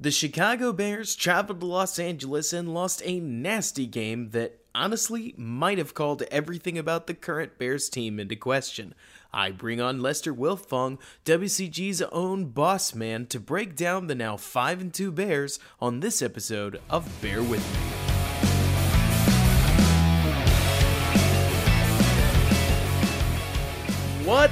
The Chicago Bears traveled to Los Angeles and lost a nasty game that honestly might have called everything about the current Bears team into question. I bring on Lester Wiltfong, WCG's own boss man, to break down the now 5 and 2 Bears on this episode of Bear With Me.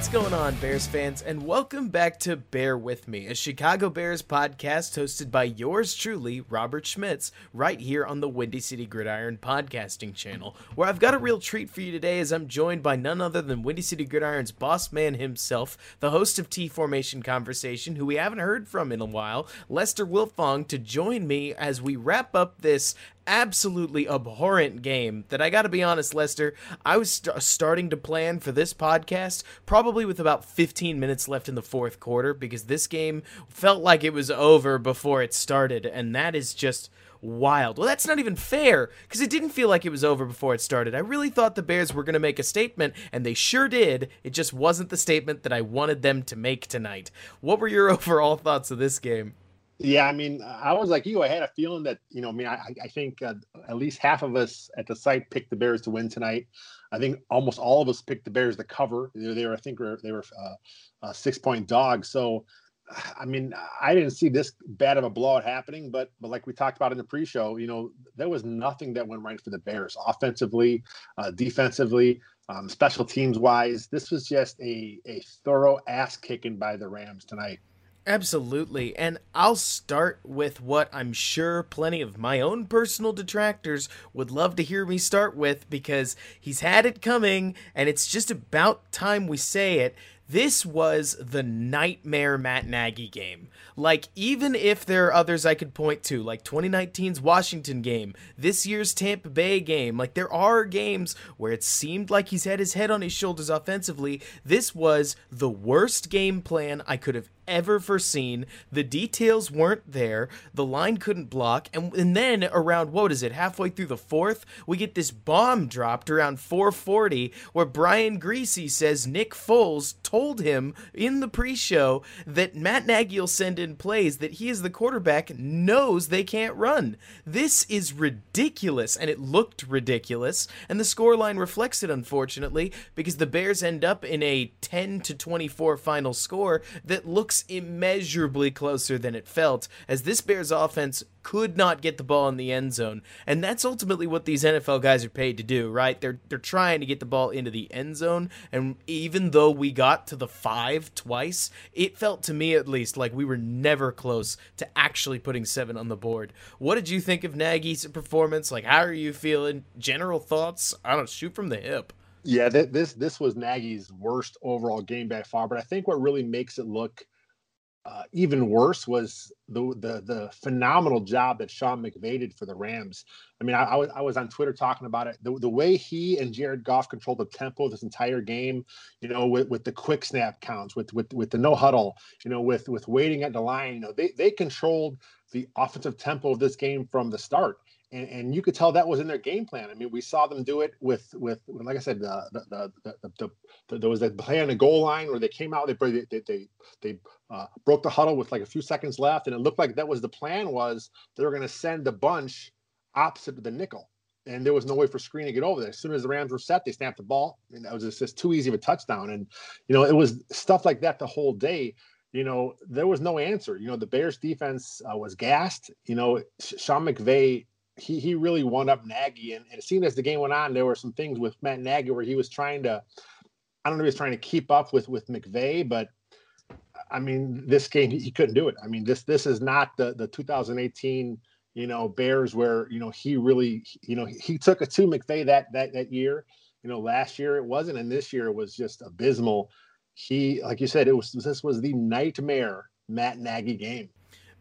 What's going on, Bears fans, and welcome back to Bear With Me, a Chicago Bears podcast hosted by yours truly, Robert Schmitz, right here on the Windy City Gridiron podcasting channel, where I've got a real treat for you today as I'm joined by none other than Windy City Gridiron's boss man himself, the host of T Formation Conversation, who we haven't heard from in a while, Lester Wiltfong, to join me as we wrap up this absolutely abhorrent game that I got to be honest, Lester, I was st- starting to plan for this podcast probably with about 15 minutes left in the fourth quarter because this game felt like it was over before it started, and that is just wild. Well, that's not even fair because it didn't feel like it was over before it started. I really thought the Bears were going to make a statement, and they sure did. It just wasn't the statement that I wanted them to make tonight. What were your overall thoughts of this game? Yeah, I mean, I was like you. I had a feeling that you know, I mean, I, I think uh, at least half of us at the site picked the Bears to win tonight. I think almost all of us picked the Bears to cover. They, were, I think, they were uh, six point dogs. So, I mean, I didn't see this bad of a blowout happening, but but like we talked about in the pre-show, you know, there was nothing that went right for the Bears offensively, uh, defensively, um, special teams wise. This was just a a thorough ass kicking by the Rams tonight. Absolutely. And I'll start with what I'm sure plenty of my own personal detractors would love to hear me start with because he's had it coming and it's just about time we say it. This was the nightmare Matt Nagy game. Like, even if there are others I could point to, like 2019's Washington game, this year's Tampa Bay game, like, there are games where it seemed like he's had his head on his shoulders offensively. This was the worst game plan I could have ever foreseen. The details weren't there. The line couldn't block. And, and then around, what is it, halfway through the fourth, we get this bomb dropped around 440 where Brian Griese says Nick Foles told him in the pre show that Matt Nagy will send in plays that he, is the quarterback, knows they can't run. This is ridiculous. And it looked ridiculous. And the scoreline reflects it, unfortunately, because the Bears end up in a 10 to 24 final score that looks immeasurably closer than it felt, as this Bears offense could not get the ball in the end zone. And that's ultimately what these NFL guys are paid to do, right? They're they're trying to get the ball into the end zone. And even though we got to the five twice, it felt to me at least like we were never close to actually putting seven on the board. What did you think of Nagy's performance? Like how are you feeling? General thoughts? I don't shoot from the hip. Yeah, this this was Nagy's worst overall game by far. But I think what really makes it look uh, even worse was the, the the phenomenal job that Sean McVay did for the Rams. I mean, I, I, was I was on Twitter talking about it. The, the way he and Jared Goff controlled the tempo of this entire game, you know, with, with the quick snap counts, with with with the no huddle, you know, with with waiting at the line, you know, they they controlled the offensive tempo of this game from the start and, and you could tell that was in their game plan. I mean, we saw them do it with with like I said, the the the, the, the, the there was that play on the goal line where they came out, they they they they uh, broke the huddle with like a few seconds left, and it looked like that was the plan was they were going to send the bunch opposite the nickel, and there was no way for screen to get over there. As soon as the Rams were set, they snapped the ball, and that was just, just too easy of a touchdown. And you know, it was stuff like that the whole day you know, there was no answer. You know, the Bears defense uh, was gassed. You know, Sean McVay he he really won up Nagy, and, and seemed as the game went on, there were some things with Matt Nagy where he was trying to, I don't know, if he was trying to keep up with with McVay, but I mean, this game he, he couldn't do it. I mean, this this is not the the 2018 you know Bears where you know he really you know he took it to McVay that that that year. You know, last year it wasn't, and this year it was just abysmal. He, like you said, it was this was the nightmare Matt Nagy game.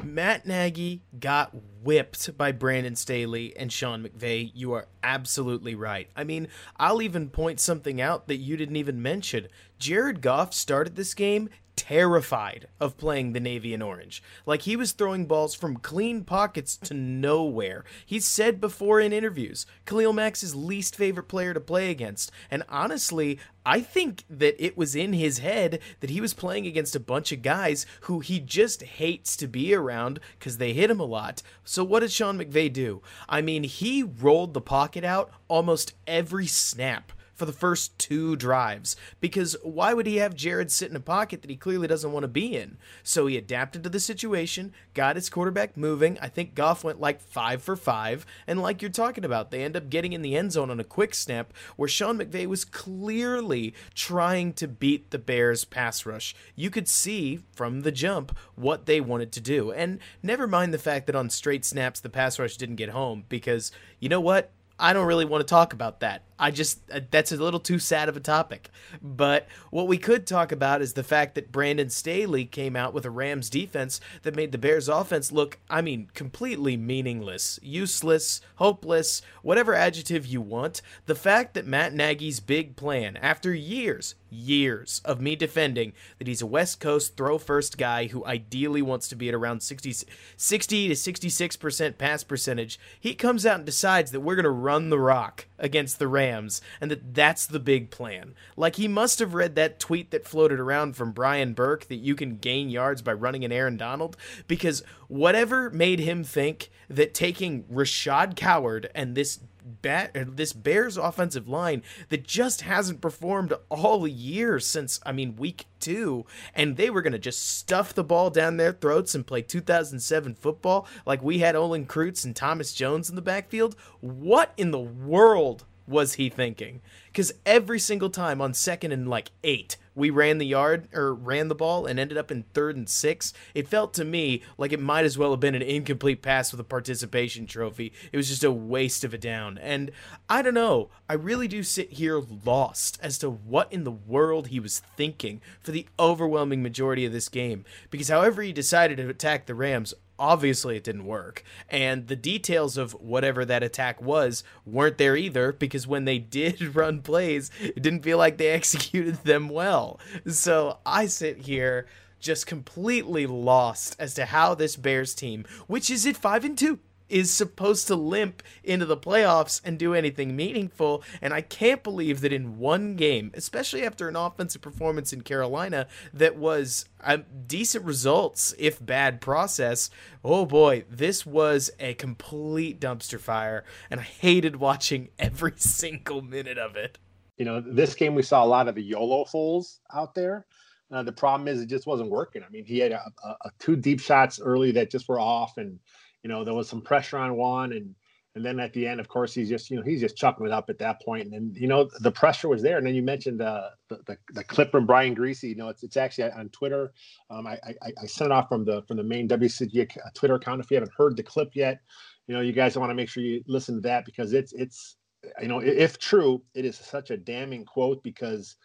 Matt Nagy got whipped by Brandon Staley and Sean McVay. You are absolutely right. I mean, I'll even point something out that you didn't even mention. Jared Goff started this game terrified of playing the navy and orange. Like he was throwing balls from clean pockets to nowhere. He's said before in interviews, Khalil Mack's his least favorite player to play against. And honestly, I think that it was in his head that he was playing against a bunch of guys who he just hates to be around because they hit him a lot. So, what did Sean McVay do? I mean, he rolled the pocket out almost every snap for the first two drives because why would he have Jared sit in a pocket that he clearly doesn't want to be in? So he adapted to the situation, got his quarterback moving. I think Goff went like five for five. And like you're talking about, they end up getting in the end zone on a quick snap where Sean McVay was clearly trying to beat the Bears pass rush. You could see from the jump what they wanted to do. And never mind the fact that on straight snaps, the pass rush didn't get home because you know what? I don't really want to talk about that. I just, uh, that's a little too sad of a topic. But what we could talk about is the fact that Brandon Staley came out with a Rams defense that made the Bears offense look, I mean, completely meaningless, useless, hopeless, whatever adjective you want. The fact that Matt Nagy's big plan, after years, years of me defending that he's a West Coast throw first guy who ideally wants to be at around 60, 60 to 66% pass percentage, he comes out and decides that we're going to run the rock against the Rams and that that's the big plan. Like he must have read that tweet that floated around from Brian Burke that you can gain yards by running an Aaron Donald because whatever made him think that taking Rashad Coward and this bat this Bears offensive line that just hasn't performed all year since I mean week 2 and they were going to just stuff the ball down their throats and play 2007 football like we had Olin Kreutz and Thomas Jones in the backfield what in the world was he thinking cuz every single time on second and like 8 we ran the yard or ran the ball and ended up in third and six, it felt to me like it might as well have been an incomplete pass with a participation trophy. It was just a waste of a down. And I don't know, I really do sit here lost as to what in the world he was thinking for the overwhelming majority of this game. Because however he decided to attack the Rams, obviously it didn't work. And the details of whatever that attack was weren't there either because when they did run plays, it didn't feel like they executed them well. So I sit here just completely lost as to how this Bears team, which is at 5 and 2, is supposed to limp into the playoffs and do anything meaningful. And I can't believe that in one game, especially after an offensive performance in Carolina that was a decent results, if bad process, oh boy, this was a complete dumpster fire. And I hated watching every single minute of it. You know, this game we saw a lot of the YOLO fools out there. Uh, the problem is it just wasn't working. I mean, he had a, a, a two deep shots early that just were off, and you know, there was some pressure on Juan and and then at the end, of course, he's just, you know, he's just chucking it up at that point. And then, you know, the pressure was there. And then you mentioned uh, the, the, the clip from Brian Griese. You know, it's, it's actually on Twitter. Um, I, I, I sent it off from the from the main WCG Twitter account. If you haven't heard the clip yet, you know, you guys want to make sure you listen to that because it's it's you know, if true, it is such a damning quote because,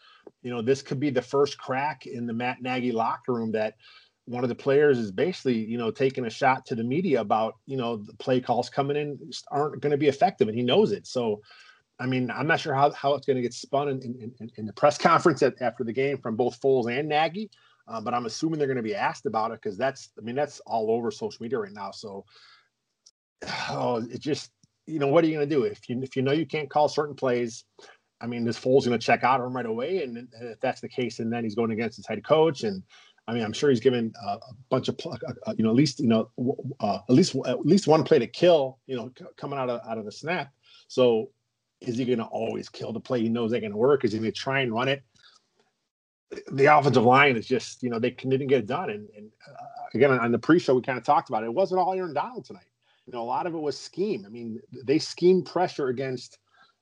you know, this could be the first crack in the Matt Nagy locker room that one of the players is basically, you know, taking a shot to the media about, you know, the play calls coming in aren't going to be effective, and he knows it. So, I mean, I'm not sure how, how it's going to get spun in, in, in the press conference at, after the game from both Foles and Nagy, uh, but I'm assuming they're going to be asked about it because that's, I mean, that's all over social media right now. So, oh, it just, you know, what are you going to do if you if you know you can't call certain plays? I mean, this Foles going to check out of him right away, and if that's the case, and then he's going against his head coach and I mean, I'm sure he's given uh, a bunch of, uh, uh, you know, at least, you know, uh, at least at least one play to kill, you know, c- coming out of out of the snap. So, is he going to always kill the play he knows they're going to work? Is he going to try and run it? The offensive line is just, you know, they didn't get it done. And, and uh, again, on the pre-show, we kind of talked about it. It wasn't all Aaron Donald tonight. You know, a lot of it was scheme. I mean, they schemed pressure against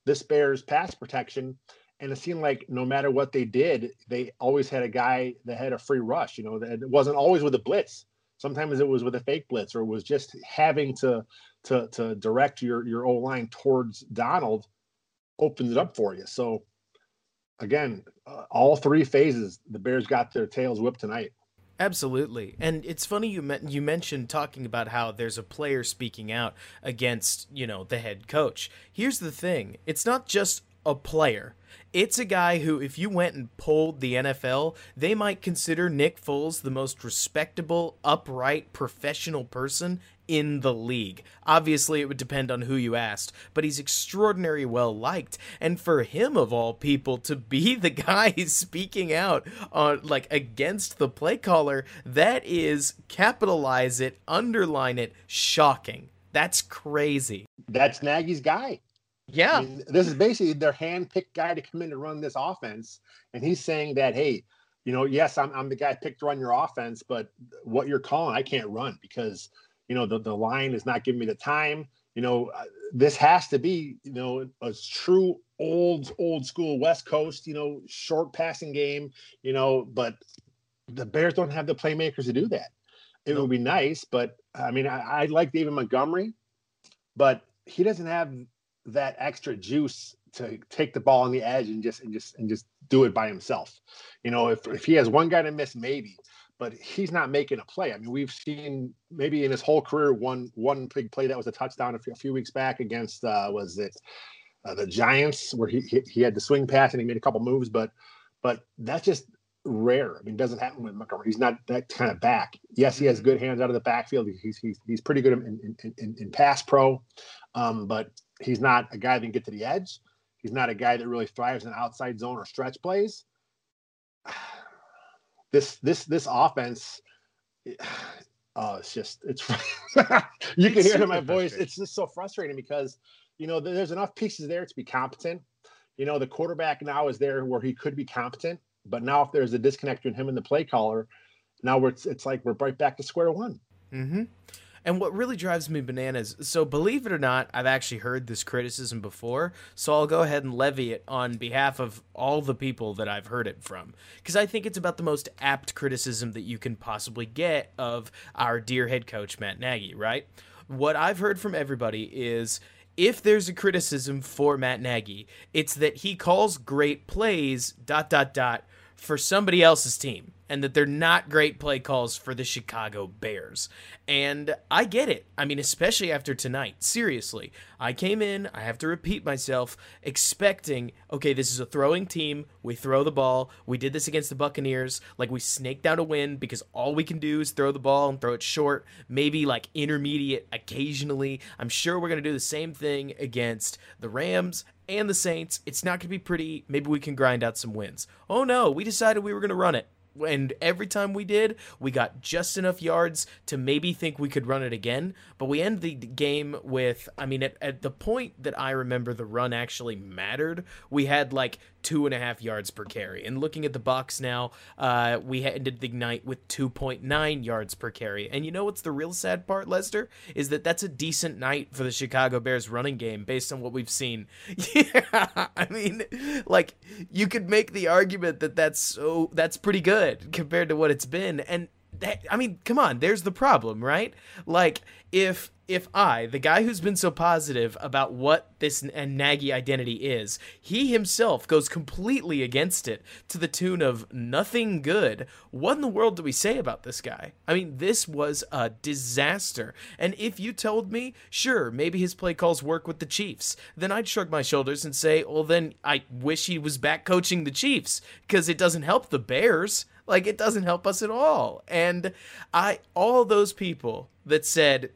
this Bears pass protection and it seemed like no matter what they did, they always had a guy that had a free rush. You know, that it wasn't always with a blitz. Sometimes it was with a fake blitz, or it was just having to to to direct your your O line towards Donald, opens it up for you. So, again, uh, all three phases, the Bears got their tails whipped tonight. Absolutely. And it's funny you met, you mentioned talking about how there's a player speaking out against, you know, the head coach. Here's the thing. It's not just a player. It's a guy who, if you went and polled the NFL, they might consider Nick Foles the most respectable, upright, professional person in the league. Obviously, it would depend on who you asked, but he's extraordinarily well liked. And for him, of all people, to be the guy speaking out on like against the play caller, that is capitalize it, underline it, shocking. That's crazy. That's Nagy's guy. Yeah. I mean, this is basically their hand-picked guy to come in and run this offense. And he's saying that, hey, you know, yes, I'm, I'm the guy picked to run your offense, but what you're calling, I can't run because, you know, the, the line is not giving me the time. You know, uh, this has to be, you know, a true old, old school West Coast, you know, short passing game, you know, but the Bears don't have the playmakers to do that. It would be nice, but I mean, I, I like David Montgomery, but he doesn't have that extra juice to take the ball on the edge and just and just and just do it by himself. You know, if if he has one guy to miss, maybe, but he's not making a play. I mean, we've seen maybe in his whole career one one big play that was a touchdown a few, a few weeks back against uh, was it uh, the Giants where he, he he had the swing pass and he made a couple moves, but but that's just rare. I mean, doesn't happen with Montgomery. He's not that kind of back. Yes, he has good hands out of the backfield. He's he's he's pretty good in in, in, in pass pro, um, but he's not a guy that can get to the edge. He's not a guy that really thrives in outside zone or stretch plays. This this this offense, oh, it's just it's. you can hear it in my voice. It's just so frustrating because you know there's enough pieces there to be competent. You know the quarterback now is there where he could be competent, but now if there's a disconnect between him and the play caller, now it's it's like we're right back to square one. Mm-hmm. And what really drives me bananas, so believe it or not, I've actually heard this criticism before, so I'll go ahead and levy it on behalf of all the people that I've heard it from. Because I think it's about the most apt criticism that you can possibly get of our dear head coach, Matt Nagy, right? What I've heard from everybody is if there's a criticism for Matt Nagy, it's that he calls great plays, dot, dot, dot, for somebody else's team and that they're not great play calls for the Chicago Bears. And I get it. I mean, especially after tonight. Seriously, I came in, I have to repeat myself, expecting, okay, this is a throwing team. We throw the ball. We did this against the Buccaneers. Like, we snaked out a win because all we can do is throw the ball and throw it short, maybe like intermediate occasionally. I'm sure we're going to do the same thing against the Rams and the Saints. It's not going to be pretty. Maybe we can grind out some wins. Oh no, we decided we were going to run it and every time we did, we got just enough yards to maybe think we could run it again. But we end the game with, I mean, at, at the point that I remember the run actually mattered, we had like two and a half yards per carry. And looking at the box now, uh, we ended the night with 2.9 yards per carry. And you know what's the real sad part, Lester? Is that that's a decent night for the Chicago Bears running game based on what we've seen. yeah, I mean, like you could make the argument that that's so that's pretty good compared to what it's been. And that, I mean, come on, there's the problem, right? Like if if I, the guy who's been so positive about what this and Nagy identity is, he himself goes completely against it to the tune of nothing good, what in the world do we say about this guy? I mean, this was a disaster. And if you told me, sure, maybe his play calls work with the Chiefs, then I'd shrug my shoulders and say, well, then I wish he was back coaching the Chiefs because it doesn't help the Bears. Like, it doesn't help us at all. And I, all those people that said,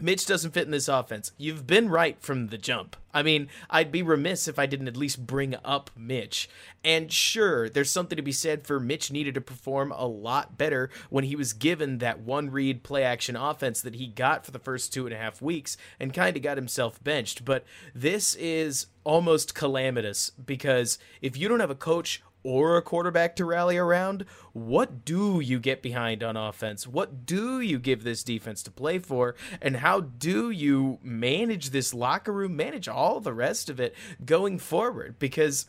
Mitch doesn't fit in this offense. You've been right from the jump. I mean, I'd be remiss if I didn't at least bring up Mitch. And sure, there's something to be said for Mitch needed to perform a lot better when he was given that one read play action offense that he got for the first two and a half weeks and kind of got himself benched. But this is almost calamitous because if you don't have a coach or a quarterback to rally around, what do you get behind on offense? What do you give this defense to play for? And how do you manage this locker room, manage all the rest of it going forward? Because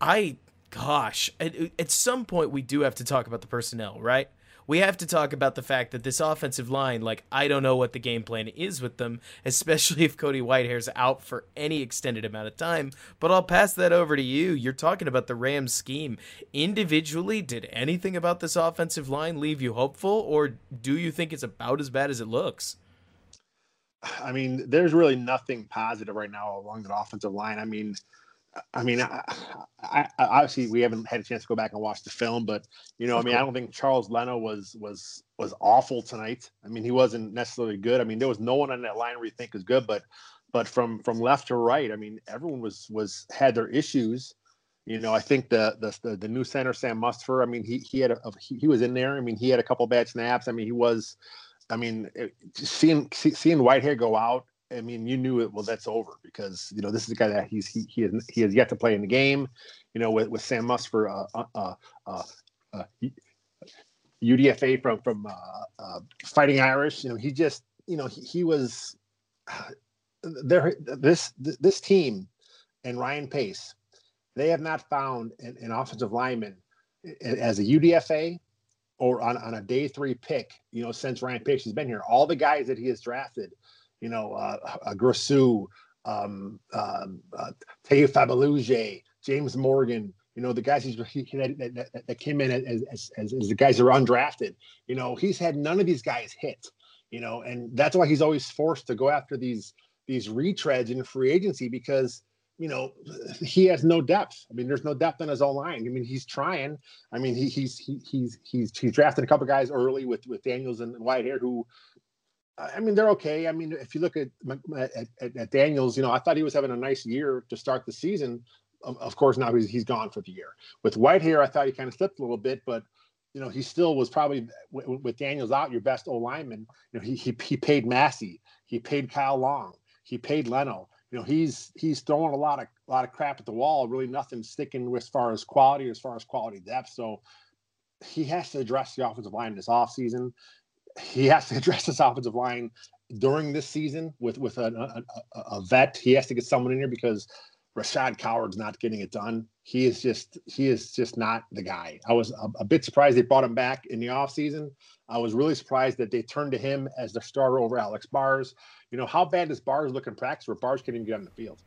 I, gosh, at, at some point we do have to talk about the personnel, right? We have to talk about the fact that this offensive line, like, I don't know what the game plan is with them, especially if Cody Whitehair's out for any extended amount of time. But I'll pass that over to you. You're talking about the Rams scheme. Individually, did anything about this offensive line leave you hopeful, or do you think it's about as bad as it looks? I mean, there's really nothing positive right now along the offensive line. I mean, I mean, I, I, obviously we haven't had a chance to go back and watch the film, but you know, I mean, I don't think Charles Leno was was was awful tonight. I mean, he wasn't necessarily good. I mean, there was no one on that line where you think is good, but but from from left to right, I mean, everyone was was had their issues. You know, I think the the the, new center Sam Mustipher. I mean, he he had a, he, he was in there. I mean, he had a couple bad snaps. I mean, he was. I mean, it, seeing seeing Whitehair go out I mean, you knew it. Well, that's over because you know this is a guy that he's he he has, he has yet to play in the game. You know, with, with Sam Mustipher, uh, uh, uh, uh, UDFA from from uh, uh, Fighting Irish. You know, he just you know he, he was there. This this team and Ryan Pace, they have not found an, an offensive lineman as a UDFA or on, on a day three pick. You know, since Ryan Pace has been here, all the guys that he has drafted you know, uh, uh, um, uh, Teo James Morgan, you know, the guys he, that, that, that, came in as, as, as, the guys who are undrafted, you know, he's had none of these guys hit, you know, and that's why he's always forced to go after these these retreads in free agency because you know he has no depth. I mean, there's no depth in his own line. I mean, he's trying. I mean, he, he's he, he's he's he's drafted a couple guys early with with Daniels and Whitehair who I mean, they're okay. I mean, if you look at, at, at, Daniels, you know, I thought he was having a nice year to start the season. Of, course, now he's, he's gone for the year. With White Whitehair, I thought he kind of slipped a little bit, but you know, he still was probably with Daniels out your best O lineman. You know, he, he he paid Massie, he paid Kyle Long, he paid Leno. You know, he's he's throwing a lot of a lot of crap at the wall. Really, nothing sticking as far as quality, as far as quality depth. So he has to address the offensive line this offseason he has to address this offensive line during this season with with a, a, a, vet. He has to get someone in here because Rashad Coward's not getting it done. He is just he is just not the guy. I was a, a bit surprised they brought him back in the offseason. I was really surprised that they turned to him as the starter over Alex Bars. You know, how bad does Bars look in practice where Bars can't even get on the field?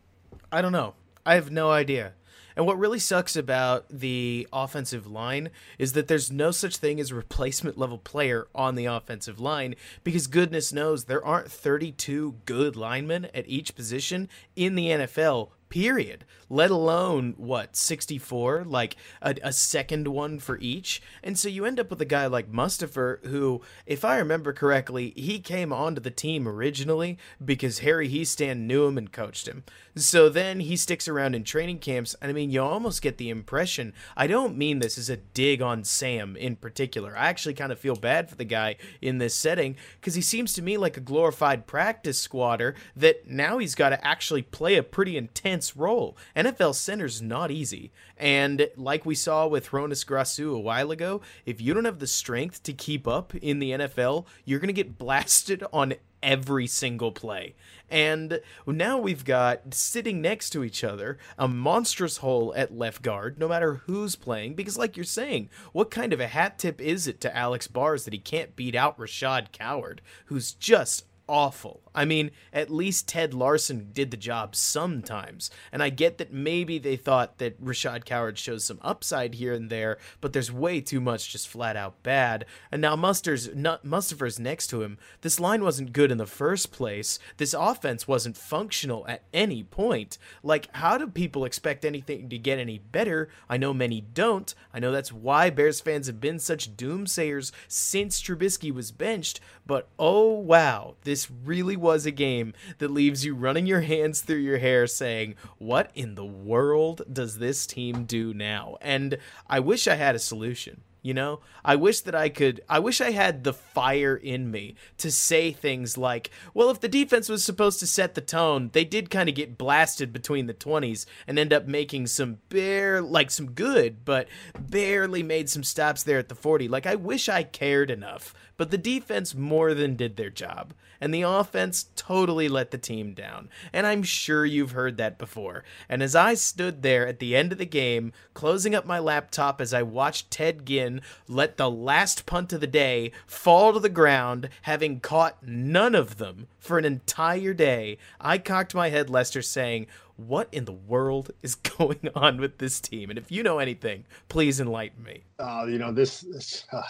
I don't know. I have no idea. And what really sucks about the offensive line is that there's no such thing as a replacement level player on the offensive line because goodness knows there aren't 32 good linemen at each position in the NFL period let alone what 64 like a, a, second one for each? And so you end up with a guy like Mustipher, who if i remember correctly he came onto the team originally because harry Hiestand knew him and coached him. So then he sticks around in training camps. And i mean you almost get the impression i don't mean this as a dig on sam in particular. I actually kind of feel bad for the guy in this setting because he seems to me like a glorified practice squatter that now he's got to actually play a pretty intense role NFL center's not easy. And like we saw with Hroniss Grasu a while ago, if you don't have the strength to keep up in the NFL, you're going to get blasted on every single play. And now we've got sitting next to each other a monstrous hole at left guard, no matter who's playing. Because, like you're saying, what kind of a hat tip is it to Alex Bars that he can't beat out Rashad Coward, who's just awful. I mean, at least Ted Larsen did the job sometimes. And I get that maybe they thought that Rashad Coward shows some upside here and there, but there's way too much just flat out bad. And now Muster's Mustipher's next to him. This line wasn't good in the first place. This offense wasn't functional at any point. Like, how do people expect anything to get any better? I know many don't. I know that's why Bears fans have been such doomsayers since Trubisky was benched, but oh wow, this really was a game that leaves you running your hands through your hair saying, What in the world does this team do now? And I wish I had a solution. You know, I wish that I could. I wish I had the fire in me to say things like, well, if the defense was supposed to set the tone, they did kind of get blasted between the 20s and end up making some bare, like some good, but barely made some stops there at the 40. Like, I wish I cared enough but the defense more than did their job, and the offense totally let the team down. And I'm sure you've heard that before. And as I stood there at the end of the game, closing up my laptop as I watched Ted Ginn let the last punt of the day fall to the ground, having caught none of them for an entire day, I cocked my head, Lester, saying, what in the world is going on with this team? And if you know anything, please enlighten me. Uh, you know, this, this uh,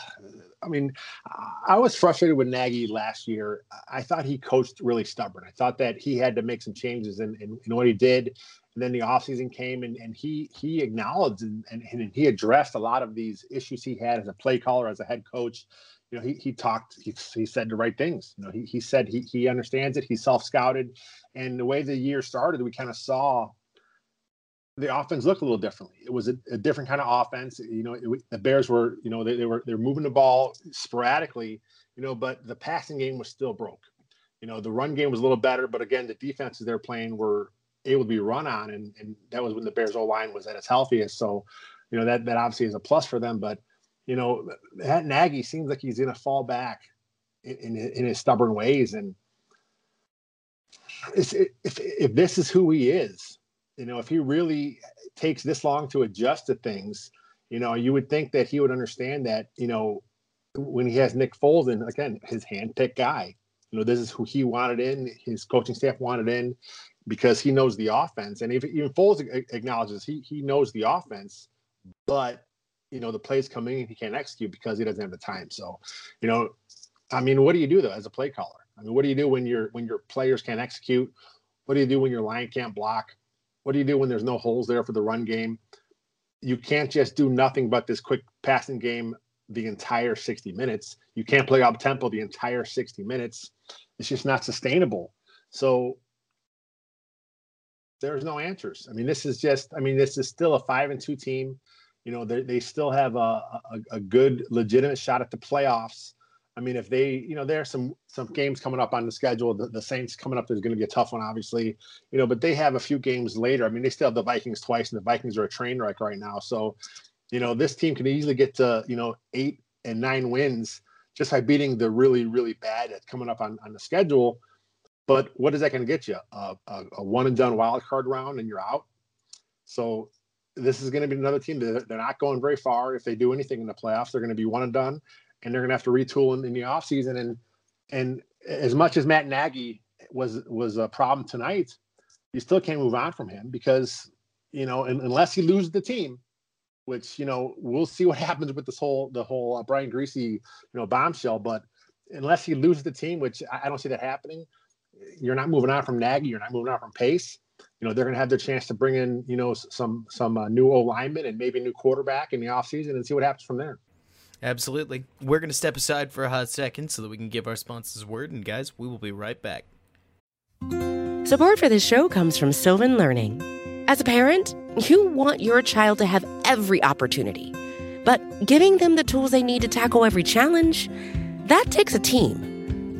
I mean, I was frustrated with Nagy last year. I thought he coached really stubborn. I thought that he had to make some changes in, in, in what he did. And then the offseason came and, and he he acknowledged and, and, and he addressed a lot of these issues he had as a play caller, as a head coach you know, he, he talked, he, he said the right things. You know, he, he said he, he understands it. He self scouted. And the way the year started, we kind of saw the offense look a little differently. It was a, a different kind of offense. You know, it, the Bears were, you know, they, they were, they're moving the ball sporadically, you know, but the passing game was still broke. You know, the run game was a little better, but again, the defenses they're playing were able to be run on. And, and that was when the Bears O line was at its healthiest. So, you know, that, that obviously is a plus for them, but you know, that Nagy seems like he's going to fall back in, in, in, his stubborn ways. And if, if this is who he is, you know, if he really takes this long to adjust to things, you know, you would think that he would understand that, you know, when he has Nick Foles in, again, his handpicked guy, you know, this is who he wanted in, his coaching staff wanted in because he knows the offense. And if, even Foles acknowledges he, he knows the offense, but you know the plays coming in he can't execute because he doesn't have the time. So, you know, I mean, what do you do though as a play caller? I mean, what do you do when your when your players can't execute? What do you do when your line can't block? What do you do when there's no holes there for the run game? You can't just do nothing but this quick passing game the entire 60 minutes. You can't play up tempo the entire 60 minutes. It's just not sustainable. So there's no answers. I mean, this is just, I mean, this is still a five and two team you know they, still have a, a, a good legitimate shot at the playoffs. I mean if they you know there are some some games coming up on the schedule the, the saints coming up is going to be a tough one obviously you know but they have a few games later. I mean they still have the vikings twice and the vikings are a train wreck right now. So you know this team can easily get to you know eight and nine wins just by beating the really really bad that's coming up on, on the schedule. But what is that going to get you? A, a, a one and done wild card round and you're out? So this is going to be another team that they're not going very far. If they do anything in the playoffs, they're going to be one and done, and they're going to have to retool in, in the offseason. And and as much as Matt Nagy was was a problem tonight, you still can't move on from him because you know unless he loses the team, which you know we'll see what happens with this whole the whole uh, Brian Griese you know bombshell. But unless he loses the team, which I, I don't see that happening, you're not moving on from Nagy. You're not moving on from Pace you know they're going to have their chance to bring in you know some some uh, new O linemen and maybe a new quarterback in the offseason and see what happens from there. Absolutely. We're going to step aside for a hot second so that we can give our sponsors word. And guys, we will be right back. Support for this show comes from Sylvan Learning. As a parent, you want your child to have every opportunity, but giving them the tools they need to tackle every challenge, that takes a team.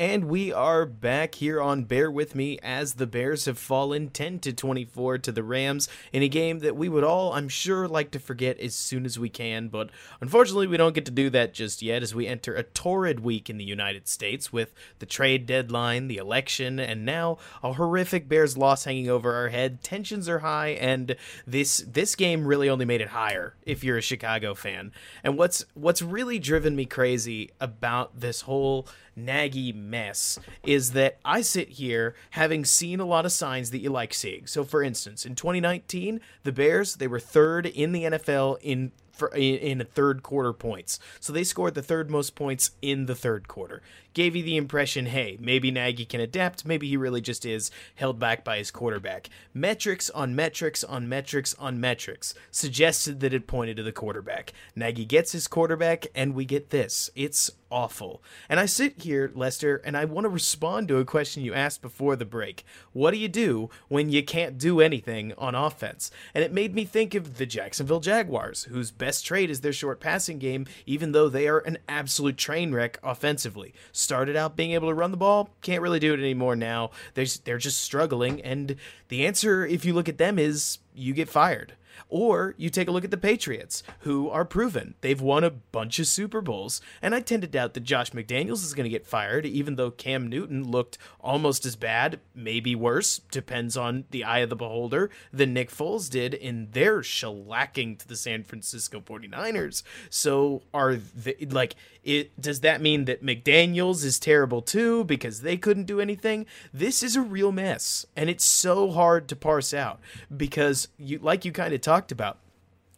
And we are back here on Bear With Me as the Bears have fallen 10 to 24 to the Rams in a game that we would all, I'm sure, like to forget as soon as we can. But unfortunately, we don't get to do that just yet as we enter a torrid week in the United States with the trade deadline, the election, and now a horrific Bears loss hanging over our head. Tensions are high, and this this game really only made it higher if you're a Chicago fan. And what's what's really driven me crazy about this whole Nagy mess is that I sit here having seen a lot of signs that you like seeing. So, for instance, in 2019, the Bears, they were third in the NFL in for in, in third quarter points. So they scored the third most points in the third quarter. Gave you the impression, hey, maybe Nagy can adapt. Maybe he really just is held back by his quarterback. Metrics on metrics on metrics on metrics suggested that it pointed to the quarterback. Nagy gets his quarterback, and we get this. It's awful. And I sit here, Lester, and I want to respond to a question you asked before the break. What do you do when you can't do anything on offense? And it made me think of the Jacksonville Jaguars, whose best trait is their short passing game, even though they are an absolute train wreck offensively. Started out being able to run the ball, can't really do it anymore now. They're, they're just struggling. And the answer, if you look at them, is you get fired. Or you take a look at the Patriots, who are proven. They've won a bunch of Super Bowls, and I tend to doubt that Josh McDaniels is going to get fired, even though Cam Newton looked almost as bad, maybe worse, depends on the eye of the beholder, than Nick Foles did in their shellacking to the San Francisco 49ers. So are they, like, it does that mean that McDaniels is terrible too because they couldn't do anything? This is a real mess, and it's so hard to parse out because you like you kind of talked about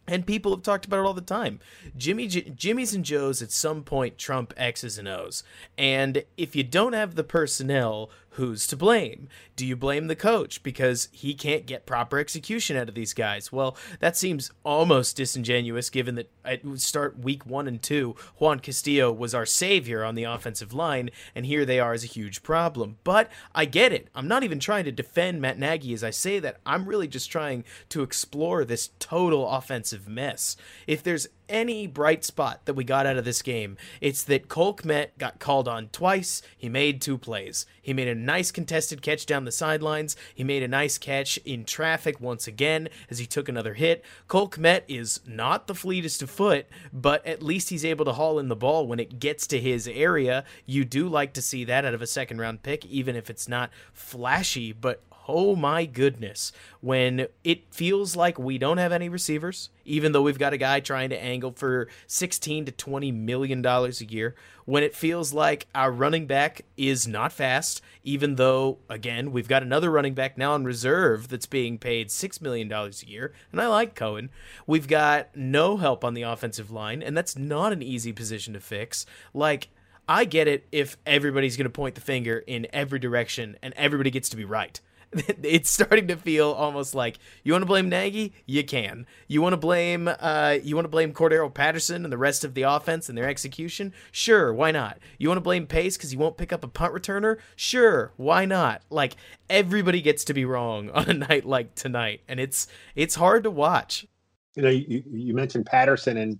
and people have talked about it all the time. Jimmy Jimmy's and Joe's at some point trump X's and O's. And if you don't have the personnel who's to blame? Do you blame the coach because he can't get proper execution out of these guys? Well, that seems almost disingenuous given that at start week one and two, Juan Castillo was our savior on the offensive line, and here they are as a huge problem. But I get it. I'm not even trying to defend Matt Nagy as I say that. I'm really just trying to explore this total offensive mess. If there's any bright spot that we got out of this game, it's that Cole got called on twice. He made two plays. He made a nice contested catch down the sidelines. He made a nice catch in traffic once again as he took another hit. Cole Kmet is not the fleetest of foot, but at least he's able to haul in the ball when it gets to his area. You do like to see that out of a second round pick, even if it's not flashy, but oh my goodness, when it feels like we don't have any receivers, even though we've got a guy trying to angle for 16 to 20 million dollars a year, when it feels like our running back is not fast, even though again, we've got another running back now on reserve that's being paid 6 million dollars a year, and I like Cohen. We've got no help on the offensive line, and that's not an easy position to fix. Like I get it if everybody's going to point the finger in every direction and everybody gets to be right. it's starting to feel almost like you want to blame Nagy, you can. You want to blame uh, you want to blame Cordarrelle Patterson and the rest of the offense and their execution? Sure, why not? You want to blame Pace because he won't pick up a punt returner? Sure, why not? Like everybody gets to be wrong on a night like tonight, and it's it's hard to watch. You know, you, you mentioned Patterson and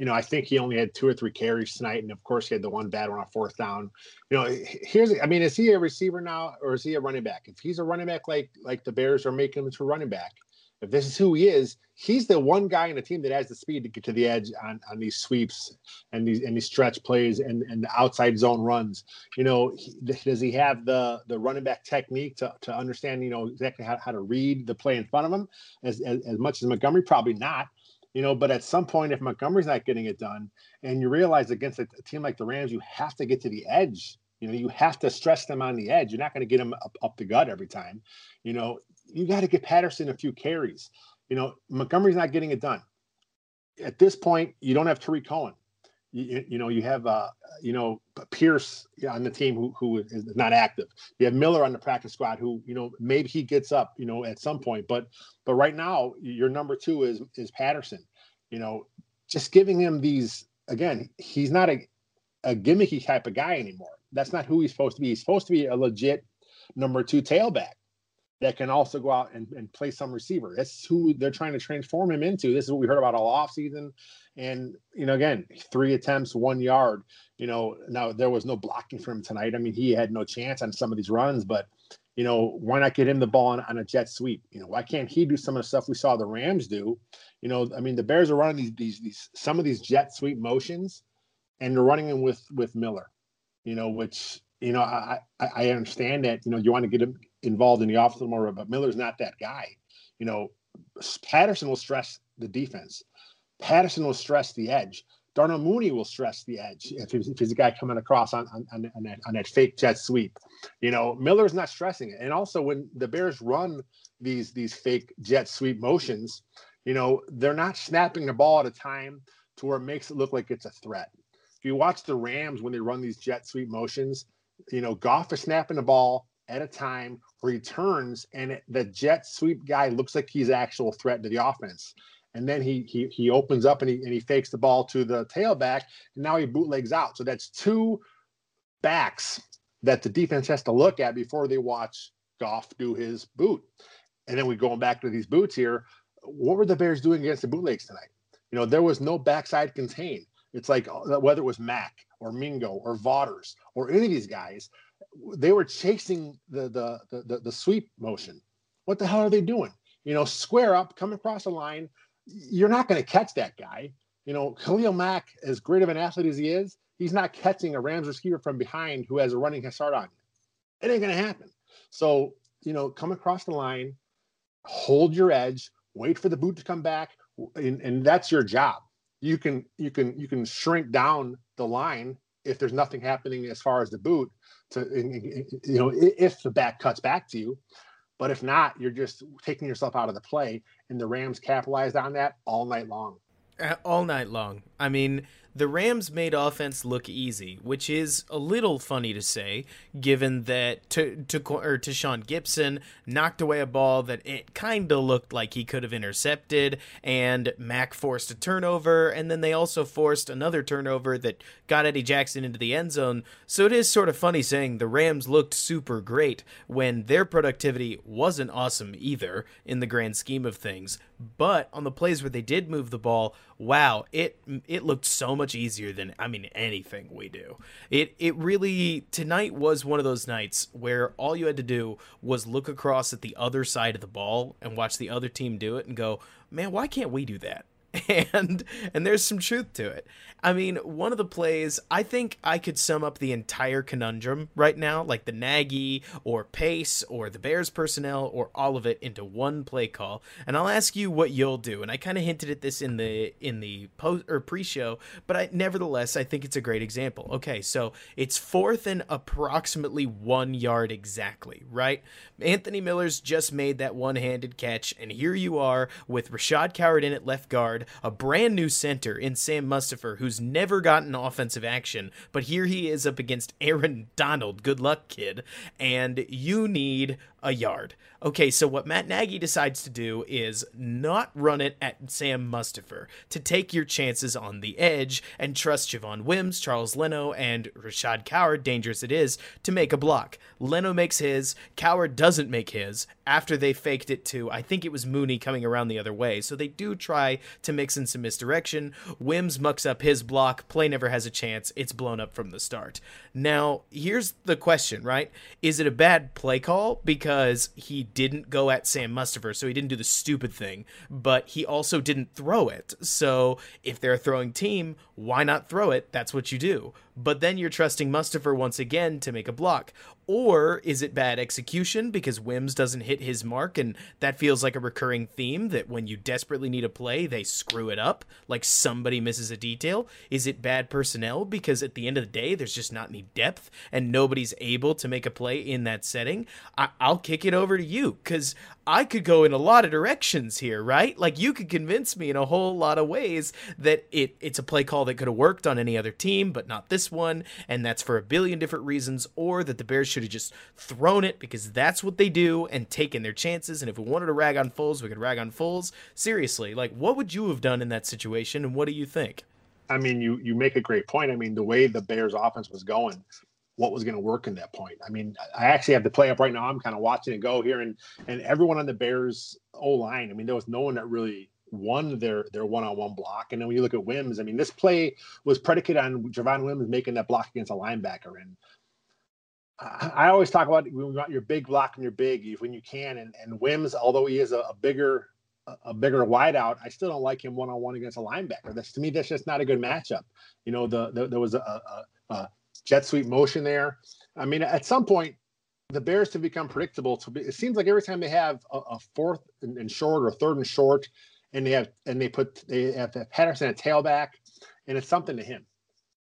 you know, I think he only had two or three carries tonight, and of course he had the one bad one on fourth down. You know, here's I mean, is he a receiver now or is he a running back? If he's a running back like like the Bears are making him to running back, if this is who he is, he's the one guy in the team that has the speed to get to the edge on, on these sweeps and these and these stretch plays and, and the outside zone runs. You know, he, does he have the the running back technique to, to understand, you know, exactly how, how to read the play in front of him as, as, as much as Montgomery? Probably not you know, but at some point, if Montgomery's not getting it done, and you realize against a, team like the Rams, you have to get to the edge. You know, you have to stress them on the edge. You're not going to get them up, up the gut every time. You know, you got to get Patterson a few carries. You know, Montgomery's not getting it done. At this point, you don't have Tarik Cohen you, you know you have uh you know Pierce on the team who who is not active. You have Miller on the practice squad who you know maybe he gets up you know at some point, but but right now your number two is is Patterson. You know, just giving him these again, he's not a a gimmicky type of guy anymore. That's not who he's supposed to be. He's supposed to be a legit number two tailback that can also go out and, and play some receiver. That's who they're trying to transform him into. This is what we heard about all offseason. And, you know, again, three attempts, one yard. You know, now there was no blocking for him tonight. I mean, he had no chance on some of these runs, but, you know, why not get him the ball on, on a jet sweep? You know, why can't he do some of the stuff we saw the Rams do? You know, I mean, the Bears are running these, these, these some of these jet sweep motions and they're running them with, with Miller, you know, which, you know, I, I understand that, you know, you want to get him involved in the offense more, but Miller's not that guy. You know, Patterson will stress the defense. Patterson will stress the edge. Darnell Mooney will stress the edge if he's, if he's a guy coming across on, on, on, on, that, on that fake jet sweep. You know, Miller's not stressing it. And also when the Bears run these these fake jet sweep motions, You know, they're not snapping the ball at a time to where it makes it look like it's a threat. If you watch the Rams when they run these jet sweep motions, you know, Goff is snapping the ball at a time returns and the jet sweep guy looks like he's actual threat to the offense. And then he he he opens up and he and he fakes the ball to the tailback, and now he bootlegs out. So that's two backs that the defense has to look at before they watch Goff do his boot. And then we going back to these boots here. What were the Bears doing against the bootlegs tonight? You know, there was no backside contain. It's like uh, whether it was Mack or Mingo or Vaughters or any of these guys, they were chasing the the the, the sweep motion. What the hell are they doing? You know, square up, come across the line. You're not going to catch that guy. You know, Khalil Mack, as great of an athlete as he is, he's not catching a Rams receiver from behind who has a running start on you. It ain't going to happen. So, you know, come across the line, hold your edge, wait for the boot to come back, and, and that's your job. You can you can you can shrink down the line if there's nothing happening as far as the boot to you know if the back cuts back to you. But if not you're just taking yourself out of the play and the rams capitalized on that all night long. Uh, all night long. I mean the Rams made offense look easy, which is a little funny to say, given that to to or Tashaun Gipson knocked away a ball that it kind of looked like he could have intercepted, and Mack forced a turnover, and then they also forced another turnover that got Eddie Jackson into the end zone. So it is sort of funny saying the Rams looked super great when their productivity wasn't awesome either in the grand scheme of things. But on the plays where they did move the ball, wow, it it looked so much easier than I mean anything we do. It it really tonight was one of those nights where all you had to do was look across at the other side of the ball and watch the other team do it and go, "Man, why can't we do that?" and and there's some truth to it. I mean, one of the plays, I think I could sum up the entire conundrum right now, like the Nagy or Pace or the Bears personnel or all of it into one play call. And I'll ask you what you'll do. And I kind of hinted at this in the in the post or pre-show, but I nevertheless I think it's a great example. Okay, so it's fourth and approximately one yard exactly, right? Anthony Miller's just made that one-handed catch, and here you are with Rashad Coward in at left guard, a brand new center in Sam who's who's never gotten offensive action, but here he is up against Aaron Donald. Good luck, kid. And you need a yard. Okay, so what Matt Nagy decides to do is not run it at Sam Mustipher, to take your chances on the edge and trust Javon Wims, Charles Leno, and Rashad Coward, dangerous it is, to make a block. Leno makes his, Coward doesn't make his, after they faked it to, I think it was Mooney coming around the other way. So they do try to mix in some misdirection. Wims mucks up his block, play never has a chance, it's blown up from the start. Now, here's the question, right? Is it a bad play call? Because he didn't go at Sam Mustipher, so he didn't do the stupid thing, but he also didn't throw it. So if they're a throwing team, why not throw it? That's what you do. But then you're trusting Mustipher once again to make a block. Or is it bad execution because Wims doesn't hit his mark and that feels like a recurring theme that when you desperately need a play, they screw it up, like somebody misses a detail? Is it bad personnel because at the end of the day, there's just not any depth and nobody's able to make a play in that setting? I- will kick it over to you because I could go in a lot of directions here, right? Like you could convince me in a whole lot of ways that it it's a play call that could have worked on any other team, but not this one, and that's for a billion different reasons, or that the Bears should have just thrown it because that's what they do and taken their chances. And if we wanted to rag on Foles, we could rag on Foles. Seriously, like what would you have done in that situation, and what do you think? I mean, you you make a great point. I mean, the way the Bears offense was going, what was going to work in that point. I mean, I actually have the play up right now. I'm kind of watching it go here, and and everyone on the Bears O line. I mean, there was no one that really won their their one on one block. And then when you look at Wims, I mean, this play was predicated on Javon Wims making that block against a linebacker. And I, I always talk about when you want your big block and your big when you can. And and Wims, although he is a, a bigger a bigger wideout, I still don't like him one on one against a linebacker. That's to me, that's just not a good matchup. You know, the, the there was a, a, a jet sweep motion there. I mean, at some point, the Bears have become predictable. To be, it seems like every time they have a, a fourth and, and, short or third and short, and they have and they put they have Patterson at tailback, and it's something to him.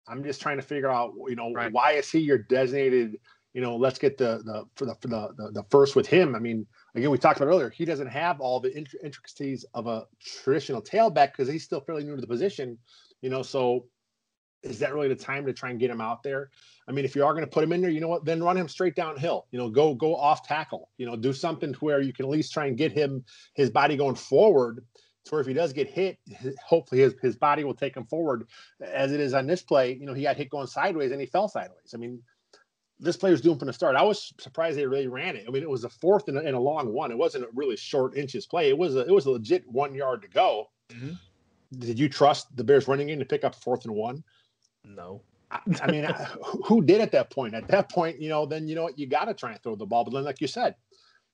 I'm just trying to figure out, you know, right. why is he your designated, you know, let's get the the for the for the, the, the first with him. I mean, again, we talked about earlier. He doesn't have all the intricacies of a traditional tailback because he's still fairly new to the position. You know, so is that really the time to try and get him out there? I mean, if you are going to put him in there, you know what? Then run him straight downhill. You know, go go off tackle. You know, do something to where you can at least try and get him his body going forward. To where if he does get hit, hopefully his his body will take him forward. As it is on this play, you know, he got hit going sideways and he fell sideways. I mean, this player's doing from the start. I was surprised they really ran it. I mean, it was a fourth and a, and a long one. It wasn't a really short inches play. It was a it was a legit one yard to go. Mm-hmm. Did you trust the Bears running in to pick up fourth and one? No. I, I mean, who did at that point? At that point, you know, then you know what, you got to try and throw the ball. But then, like you said,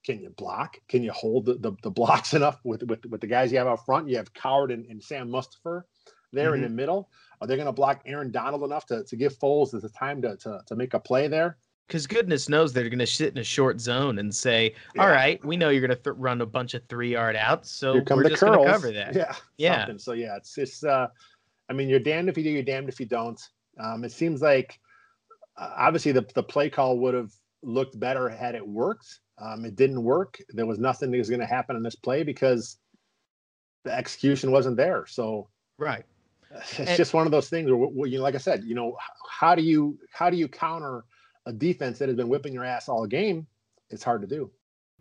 can you block? Can you hold the, the, the, blocks enough with, with with the guys you have out front? You have Coward and, and Sam Mustipher there mm-hmm. in the middle. Are they going to block Aaron Donald enough to, to give Foles the time to, to, to make a play there? Because goodness knows they're going to sit in a short zone and say, "All yeah. right, we know you're going to th- run a bunch of three yard outs, so we're just going to cover that." Yeah, yeah. Something. So yeah, it's just. Uh, I mean, you're damned if you do, you're damned if you don't. Um, it seems like uh, obviously the, the play call would have looked better had it worked. Um, it didn't work. There was nothing that was going to happen in this play because the execution wasn't there. So right, it's and, just one of those things where, you know, like I said, you know, how do you how do you counter a defense that has been whipping your ass all game? It's hard to do.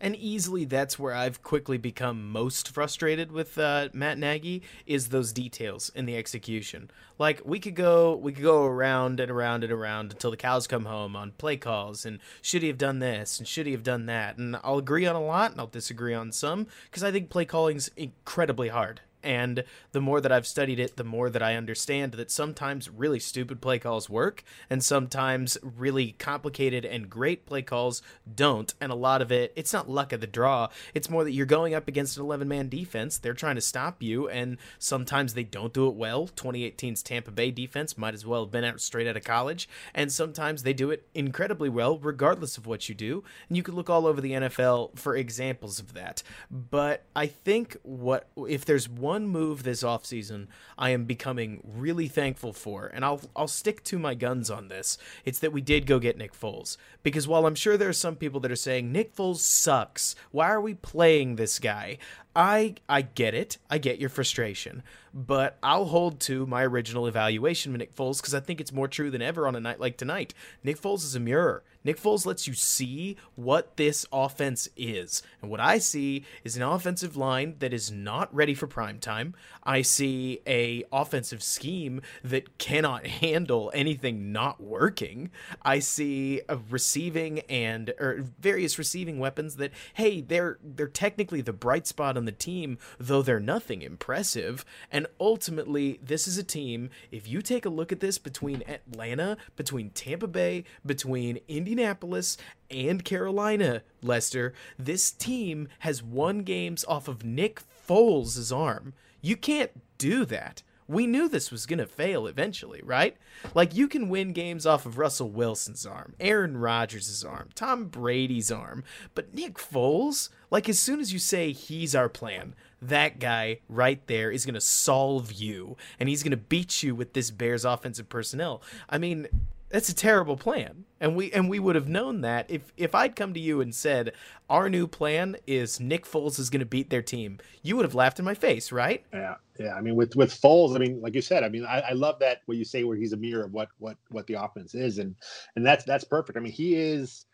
And easily, that's where I've quickly become most frustrated with uh, Matt Nagy is those details in the execution. Like we could go, we could go around and around and around until the cows come home on play calls and should he have done this and should he have done that. And I'll agree on a lot and I'll disagree on some because I think play calling's incredibly hard. And the more that I've studied it, the more that I understand that sometimes really stupid play calls work, and sometimes really complicated and great play calls don't. And a lot of it, it's not luck of the draw. It's more that you're going up against an 11 man defense. They're trying to stop you, and sometimes they don't do it well. 2018's Tampa Bay defense might as well have been out straight out of college, and sometimes they do it incredibly well, regardless of what you do. And you could look all over the NFL for examples of that. But I think what if there's one one move this offseason I am becoming really thankful for, and I'll I'll stick to my guns on this. It's that we did go get Nick Foles. Because while I'm sure there are some people that are saying Nick Foles sucks, why are we playing this guy? I I get it. I get your frustration. But I'll hold to my original evaluation of Nick Foles because I think it's more true than ever on a night like tonight. Nick Foles is a mirror. Nick Foles lets you see what this offense is. And what I see is an offensive line that is not ready for prime time. I see a offensive scheme that cannot handle anything not working. I see a receiving and or various receiving weapons that hey, they're they're technically the bright spot on the team, though they're nothing impressive. And ultimately, this is a team, if you take a look at this between Atlanta, between Tampa Bay, between Indianapolis, and Carolina, Lester, this team has won games off of Nick Foles' arm. You can't do that. We knew this was going to fail eventually, right? Like, you can win games off of Russell Wilson's arm, Aaron Rodgers' arm, Tom Brady's arm, but Nick Foles, like, as soon as you say he's our plan, that guy right there is going to solve you, and he's going to beat you with this Bears offensive personnel. I mean, that's a terrible plan. And we and we would have known that if if i'd come to you and said our new plan is nick foles is going to beat their team you would have laughed in my face right? Yeah yeah. I mean with with foles i mean like you said i mean i, I love that what you say where he's a mirror of what what what the offense is and and that's that's perfect. I mean he is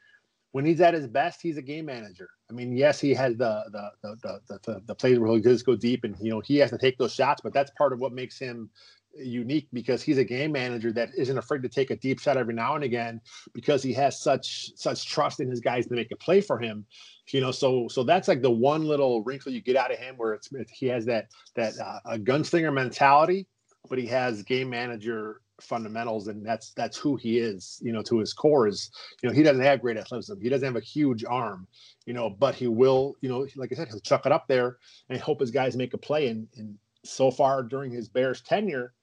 when he's at his best he's a game manager. I mean yes he has the the the the, the, the plays where he does go deep and you know he has to take those shots but that's part of what makes him unique because he's a game manager that isn't afraid to take a deep shot every now and again because he has such such trust in his guys to make a play for him you know? So so that's like the one little wrinkle you get out of him where it's he has that that uh, a gunslinger mentality but he has game manager fundamentals and that's that's who he is you know to his core is you know he doesn't have great athleticism. He doesn't have a huge arm you know but he will you know like i said he'll chuck it up there and hope his guys make a play. And, and so far during his bears tenure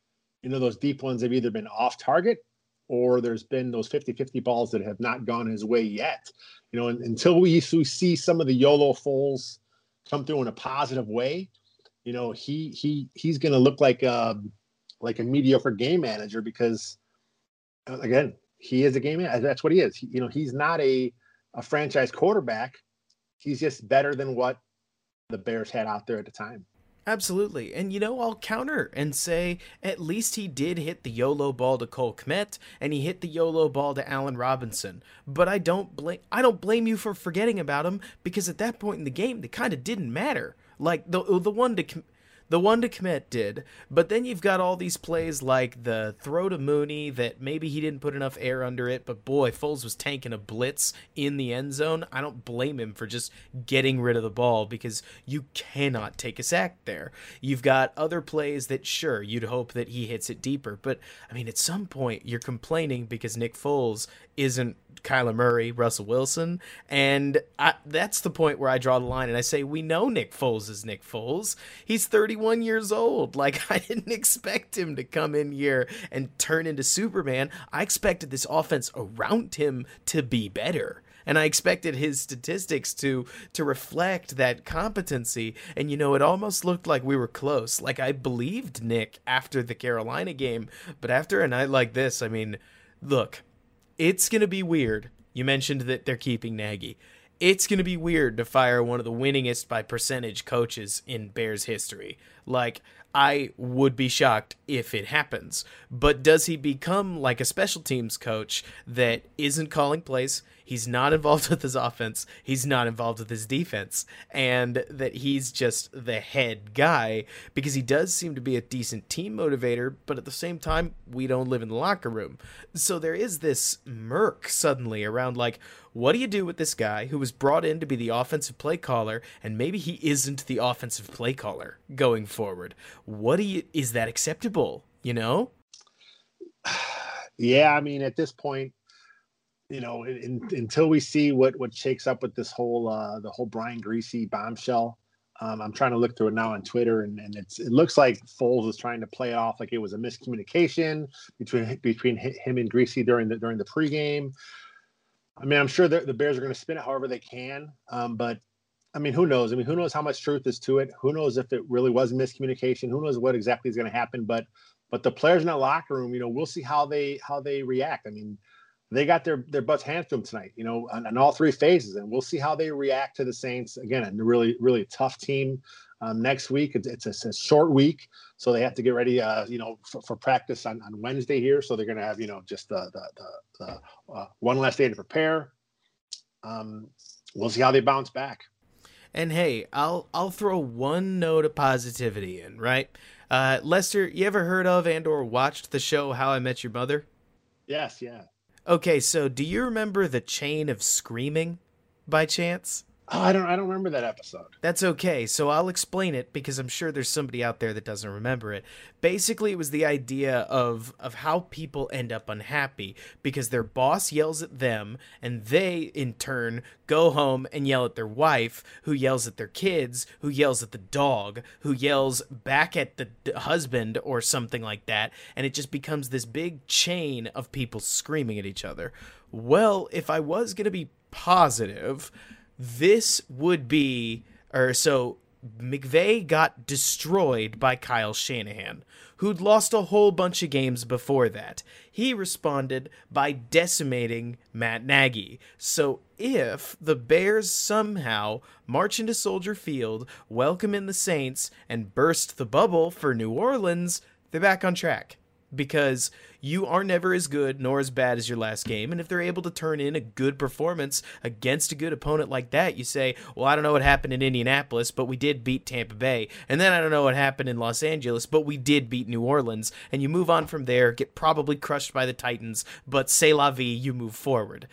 you know, those deep ones have either been off target or there's been those 50 50 balls that have not gone his way yet. You know, until we, see some of the YOLO Foles come through in a positive way, you know, he he he's going to look like a um, like a mediocre game manager because uh, again, he is a game manager. That's what he is. He, you know, he's not a a franchise quarterback. He's just better than what the Bears had out there at the time. Absolutely. And you know, I'll counter and say at least he did hit the YOLO ball to Cole Kmet and he hit the YOLO ball to Allen Robinson. But I don't blame I don't blame you for forgetting about him because at that point in the game they kind of didn't matter. Like the the one to the one to Kmet did, but then you've got all these plays like the throw to Mooney that maybe he didn't put enough air under it, but boy, Foles was tanking a blitz in the end zone. I don't blame him for just getting rid of the ball because you cannot take a sack there. You've got other plays that sure you'd hope that he hits it deeper, but I mean at some point you're complaining because Nick Foles isn't Kyler Murray, Russell Wilson, and I, that's the point where I draw the line and I say we know Nick Foles is Nick Foles. He's 31 years old. Like I didn't expect him to come in here and turn into Superman. I expected this offense around him to be better and I expected his statistics to to reflect that competency. And you know, it almost looked like we were close. Like I believed Nick after the Carolina game, but after a night like this, I mean, look, it's to be weird. You mentioned that they're keeping Nagy. It's going to be weird to fire one of the winningest by percentage coaches in Bears history. Like, I would be shocked if it happens. But does he become like a special teams coach that isn't calling plays? He's not involved with his offense. He's not involved with his defense. And that he's just the head guy because he does seem to be a decent team motivator, but at the same time, we don't live in the locker room. So there is this murk suddenly around like, what do you do with this guy who was brought in to be the offensive play caller and maybe he isn't the offensive play caller going forward? What do you is that acceptable, you know? Yeah, I mean at this point you know, in, until we see what what shakes up with this whole uh, the whole Brian Griese bombshell. Um, I'm trying to look through it now on Twitter, and, and it's it looks like Foles is trying to play it off like it was a miscommunication between between him and Griese during the during the pregame. I mean, I'm sure the, the Bears are going to spin it however they can, um, but I mean, who knows? I mean, who knows how much truth is to it? Who knows if it really was miscommunication? Who knows what exactly is going to happen? But but the players in that locker room, you know, we'll see how they how they react. I mean, they got their their butts handed to them tonight, you know, on, on, all three phases, and we'll see how they react to the Saints again. A really really tough team um, next week. It's, it's, a, it's, a, short week, so they have to get ready, uh, you know, for, for, practice on, on Wednesday here. So they're going to have you know just the the, the, the uh, one last day to prepare. Um, we'll see how they bounce back. And hey, I'll I'll throw one note of positivity in, right? Uh, Lester, you ever heard of and or watched the show How I Met Your Mother? Yes, yeah. Okay, so do you remember the chain of screaming by chance? Oh, I don't I don't remember that episode. That's okay. So I'll explain it because I'm sure there's somebody out there that doesn't remember it. Basically, it was the idea of of how people end up unhappy because their boss yells at them and they in turn go home and yell at their wife, who yells at their kids, who yells at the dog, who yells back at the husband or something like that, and it just becomes this big chain of people screaming at each other. Well, if I was going to be positive, this would be or so McVay got destroyed by Kyle Shanahan, who'd lost a whole bunch of games before that. He responded by decimating Matt Nagy. So if the Bears somehow march into Soldier Field, welcome in the Saints, and burst the bubble for New Orleans, they're back on track because you are never as good nor as bad as your last game. And if they're able to turn in a good performance against a good opponent like that, you say, well, I don't know what happened in Indianapolis, but we did beat Tampa Bay. And then I don't know what happened in Los Angeles, but we did beat New Orleans. And you move on from there, get probably crushed by the Titans, but say la vie, you move forward.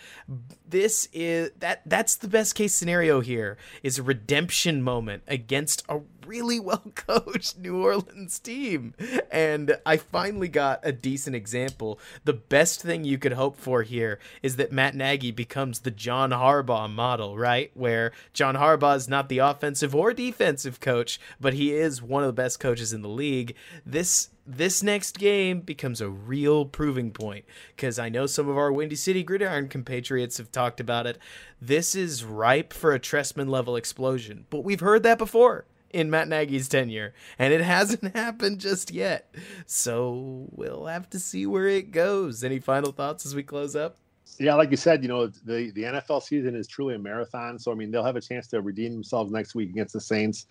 This is that that's the best case scenario here is a redemption moment against a really well coached New Orleans team. And I finally got a decent example. The best thing you could hope for here is that Matt Nagy becomes the John Harbaugh model, right? Where John Harbaugh is not the offensive or defensive coach, but he is one of the best coaches in the league. This this next game becomes a real proving point because I know some of our Windy City Gridiron compatriots have talked about it. This is ripe for a Trestman level explosion, but we've heard that before in Matt Nagy's tenure, and it hasn't happened just yet. So we'll have to see where it goes. Any final thoughts as we close up? Yeah, like you said, you know, the, the NFL season is truly a marathon. So, I mean, they'll have a chance to redeem themselves next week against the Saints.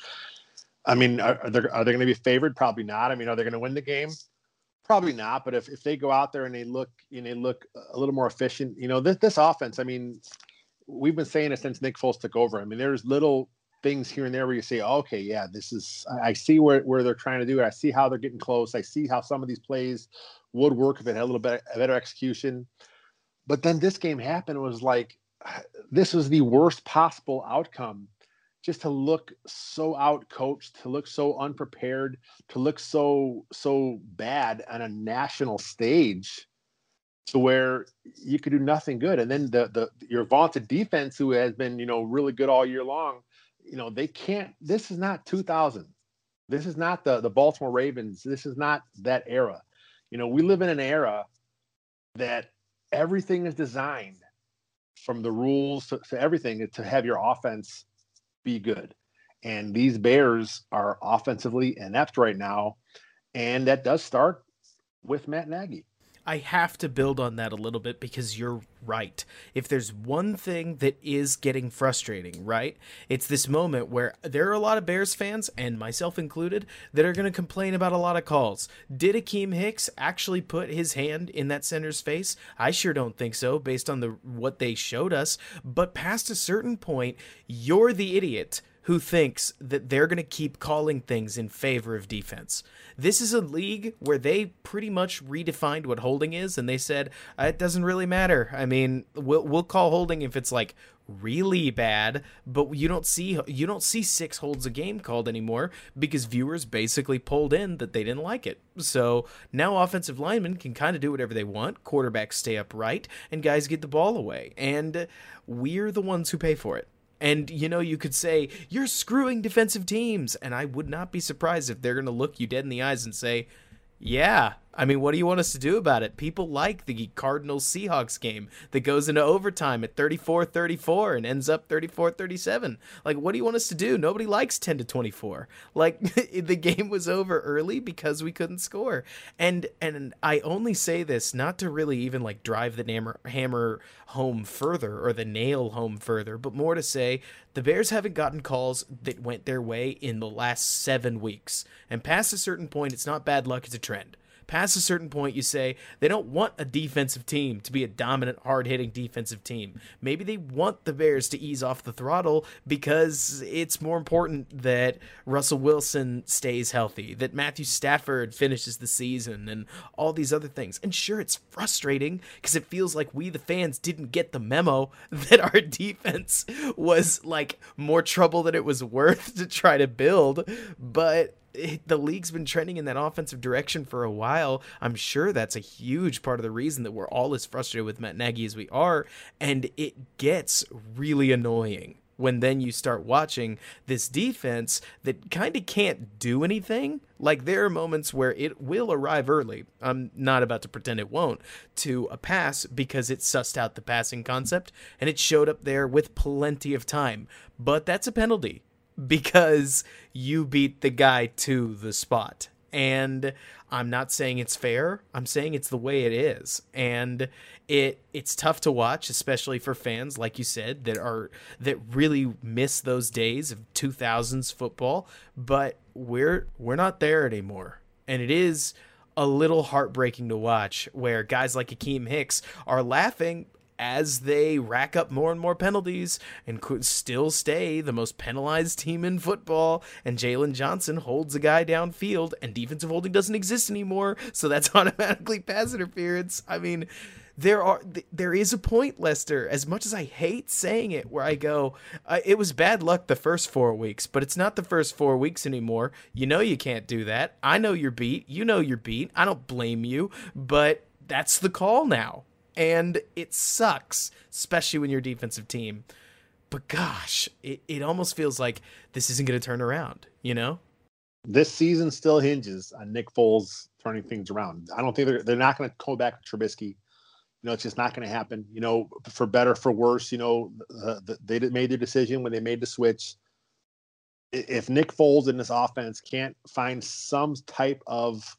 I mean, are, are they, are they going to be favored? Probably not. I mean, are they going to win the game? Probably not. But if, if they go out there and they look and they look a little more efficient, you know, this, this offense, I mean, we've been saying it since Nick Foles took over. I mean, there's little things here and there where you say, oh, okay, yeah, this is, I see where, where they're trying to do it. I see how they're getting close. I see how some of these plays would work if it had a little bit better execution. But then this game happened. Was like this was the worst possible outcome. Just to look so out coached, to look so unprepared, to look so so bad on a national stage, to where you could do nothing good. And then the the your vaunted defense, who has been you know really good all year long, you know they can't. This is not 2000. This is not the the Baltimore Ravens. This is not that era. You know we live in an era that everything is designed from the rules to, to everything to have your offense be good. And these Bears are offensively inept right now. And that does start with Matt Nagy. I have to build on that a little bit because you're right. If there's one thing that is getting frustrating, right? It's this moment where there are a lot of Bears fans, and myself included, that are going to complain about a lot of calls. Did Akiem Hicks actually put his hand in that center's face? I sure don't think so, based on the what they showed us. But past a certain point, you're the idiot who thinks that they're going to keep calling things in favor of defense. This is a league where they pretty much redefined what holding is, and they said uh, it doesn't really matter. I mean, we'll we'll call holding if it's like really bad, but you don't see you don't see six holds a game called anymore because viewers basically pulled in that they didn't like it. So now offensive linemen can kind of do whatever they want, quarterbacks stay upright, and guys get the ball away, and we're the ones who pay for it. And you know, you could say, you're screwing defensive teams. And I would not be surprised if they're going to look you dead in the eyes and say, yeah, I mean, what do you want us to do about it? People like the Cardinals Seahawks game that goes into overtime at 34 34 and ends up 34 37. Like, what do you want us to do? Nobody likes 10 to 24. Like, the game was over early because we couldn't score. And and I only say this not to really even like drive the hammer, hammer home further or the nail home further, but more to say the Bears haven't gotten calls that went their way in the last seven weeks. And past a certain point, it's not bad luck, it's a trend past a certain point, you say they don't want a defensive team to be a dominant, hard hitting defensive team. Maybe they want the Bears to ease off the throttle because it's more important that Russell Wilson stays healthy, that Matthew Stafford finishes the season, and all these other things. And sure, it's frustrating because it feels like we, the fans, didn't get the memo that our defense was like more trouble than it was worth to try to build. But the league's been trending in that offensive direction for a while. I'm sure that's a huge part of the reason that we're all as frustrated with Matt Nagy as we are, and it gets really annoying when then you start watching this defense that kind of can't do anything. Like there are moments where it will arrive early. I'm not about to pretend it won't to a pass because it sussed out the passing concept and it showed up there with plenty of time. But that's a penalty because you beat the guy to the spot. And I'm not saying it's fair. I'm saying it's the way it is. And it it's tough to watch, especially for fans like you said that are that really miss those days of 2000s football, but we're we're not there anymore. And it is a little heartbreaking to watch where guys like Akiem Hicks are laughing as they rack up more and more penalties and could still stay the most penalized team in football. And Jaylon Johnson holds a guy downfield, and defensive holding doesn't exist anymore, so that's automatically pass interference. I mean, there are there is a point, Lester. As much as I hate saying it, where I go, uh, it was bad luck the first four weeks, but it's not the first four weeks anymore. You know you can't do that. I know you're beat. You know you're beat. I don't blame you, but that's the call now and it sucks, especially when you're a defensive team. But gosh, it, it almost feels like this isn't going to turn around, you know? This season still hinges on Nick Foles turning things around. I don't think they're, they're not going to go back to Trubisky. You know, it's just not going to happen. You know, for better, for worse, you know, uh, they made their decision when they made the switch. if Nick Foles in this offense can't find some type of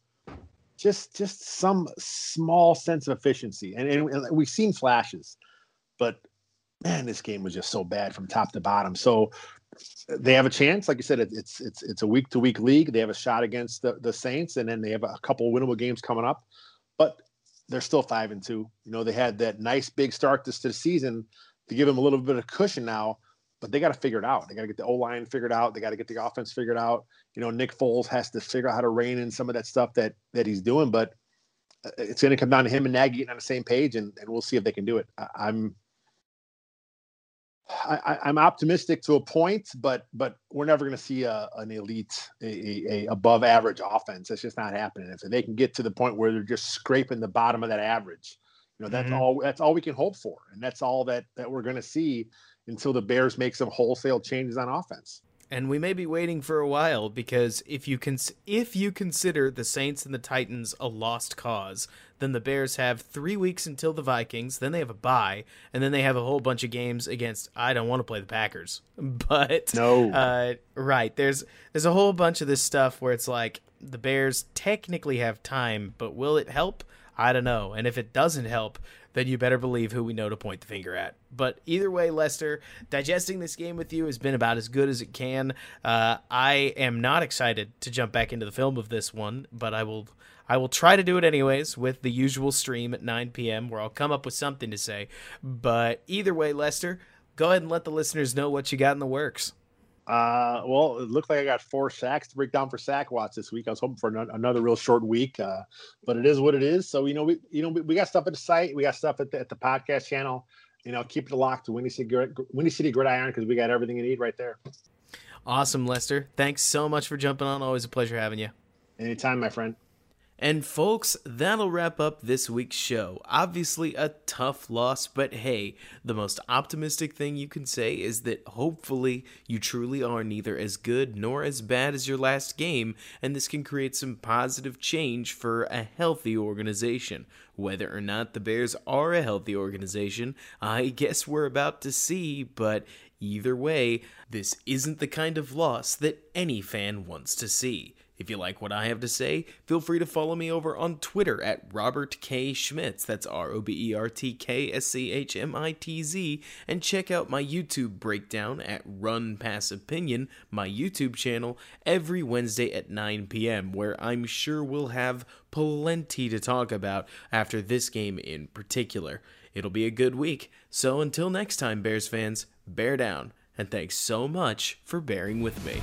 just just some small sense of efficiency, and, and we've seen flashes, but man, this game was just so bad from top to bottom. So they have a chance. Like you said, it's it's it's a week to week league. They have a shot against the, the Saints, and then they have a couple winnable games coming up. But they're still five and two. You know, they had that nice big start this to the season to give them a little bit of cushion now, but they got to figure it out. They got to get the O line figured out. They got to get the offense figured out. You know, Nick Foles has to figure out how to rein in some of that stuff that that he's doing, but uh, it's going to come down to him and Nagy getting on the same page, and, and we'll see if they can do it. I, I'm I, am optimistic to a point, but but we're never going to see a, an elite, a, a, a, above average offense. That's just not happening. If they can get to the point where they're just scraping the bottom of that average, you know, that's mm-hmm. all. That's all we can hope for, and that's all that that we're going to see until the Bears make some wholesale changes on offense and we may be waiting for a while because if you cons- if you consider the Saints and the Titans a lost cause, then the Bears have three weeks until the Vikings. Then they have a bye, and then they have a whole bunch of games against. I don't want to play the Packers, but no, uh, right? There's there's a whole bunch of this stuff where it's like the Bears technically have time, but will it help? I don't know. And if it doesn't help, then you better believe who we know to point the finger at. But either way, Lester, digesting this game with you has been about as good as it can. Uh, I am not excited to jump back into the film of this one, but I will. I will try to do it anyways with the usual stream at 9 p.m. where I'll come up with something to say. But either way, Lester, go ahead and let the listeners know what you got in the works. Uh, well, it looked like I got four sacks to break down for sack watch this week. I was hoping for another real short week, uh, but it is what it is. So you know, we you know we, we got stuff at the site, we got stuff at the, at the podcast channel. You know, keep it locked to Windy City Windy City Gridiron because we got everything you need right there. Awesome, Lester. Thanks so much for jumping on. Always a pleasure having you. Anytime, my friend. And folks, that'll wrap up this week's show. Obviously, a tough loss, but hey, the most optimistic thing you can say is that hopefully you truly are neither as good nor as bad as your last game, and this can create some positive change for a healthy organization. Whether or not the Bears are a healthy organization, I guess we're about to see, but either way, this isn't the kind of loss that any fan wants to see. If you like what I have to say, feel free to follow me over on Twitter at Robert K. Schmitz. That's R O B E R T K S C H M I T Z. And check out my YouTube breakdown at Run Pass Opinion, my YouTube channel, every Wednesday at 9 p.m., where I'm sure we'll have plenty to talk about after this game in particular. It'll be a good week. So until next time, Bears fans, bear down. And thanks so much for bearing with me.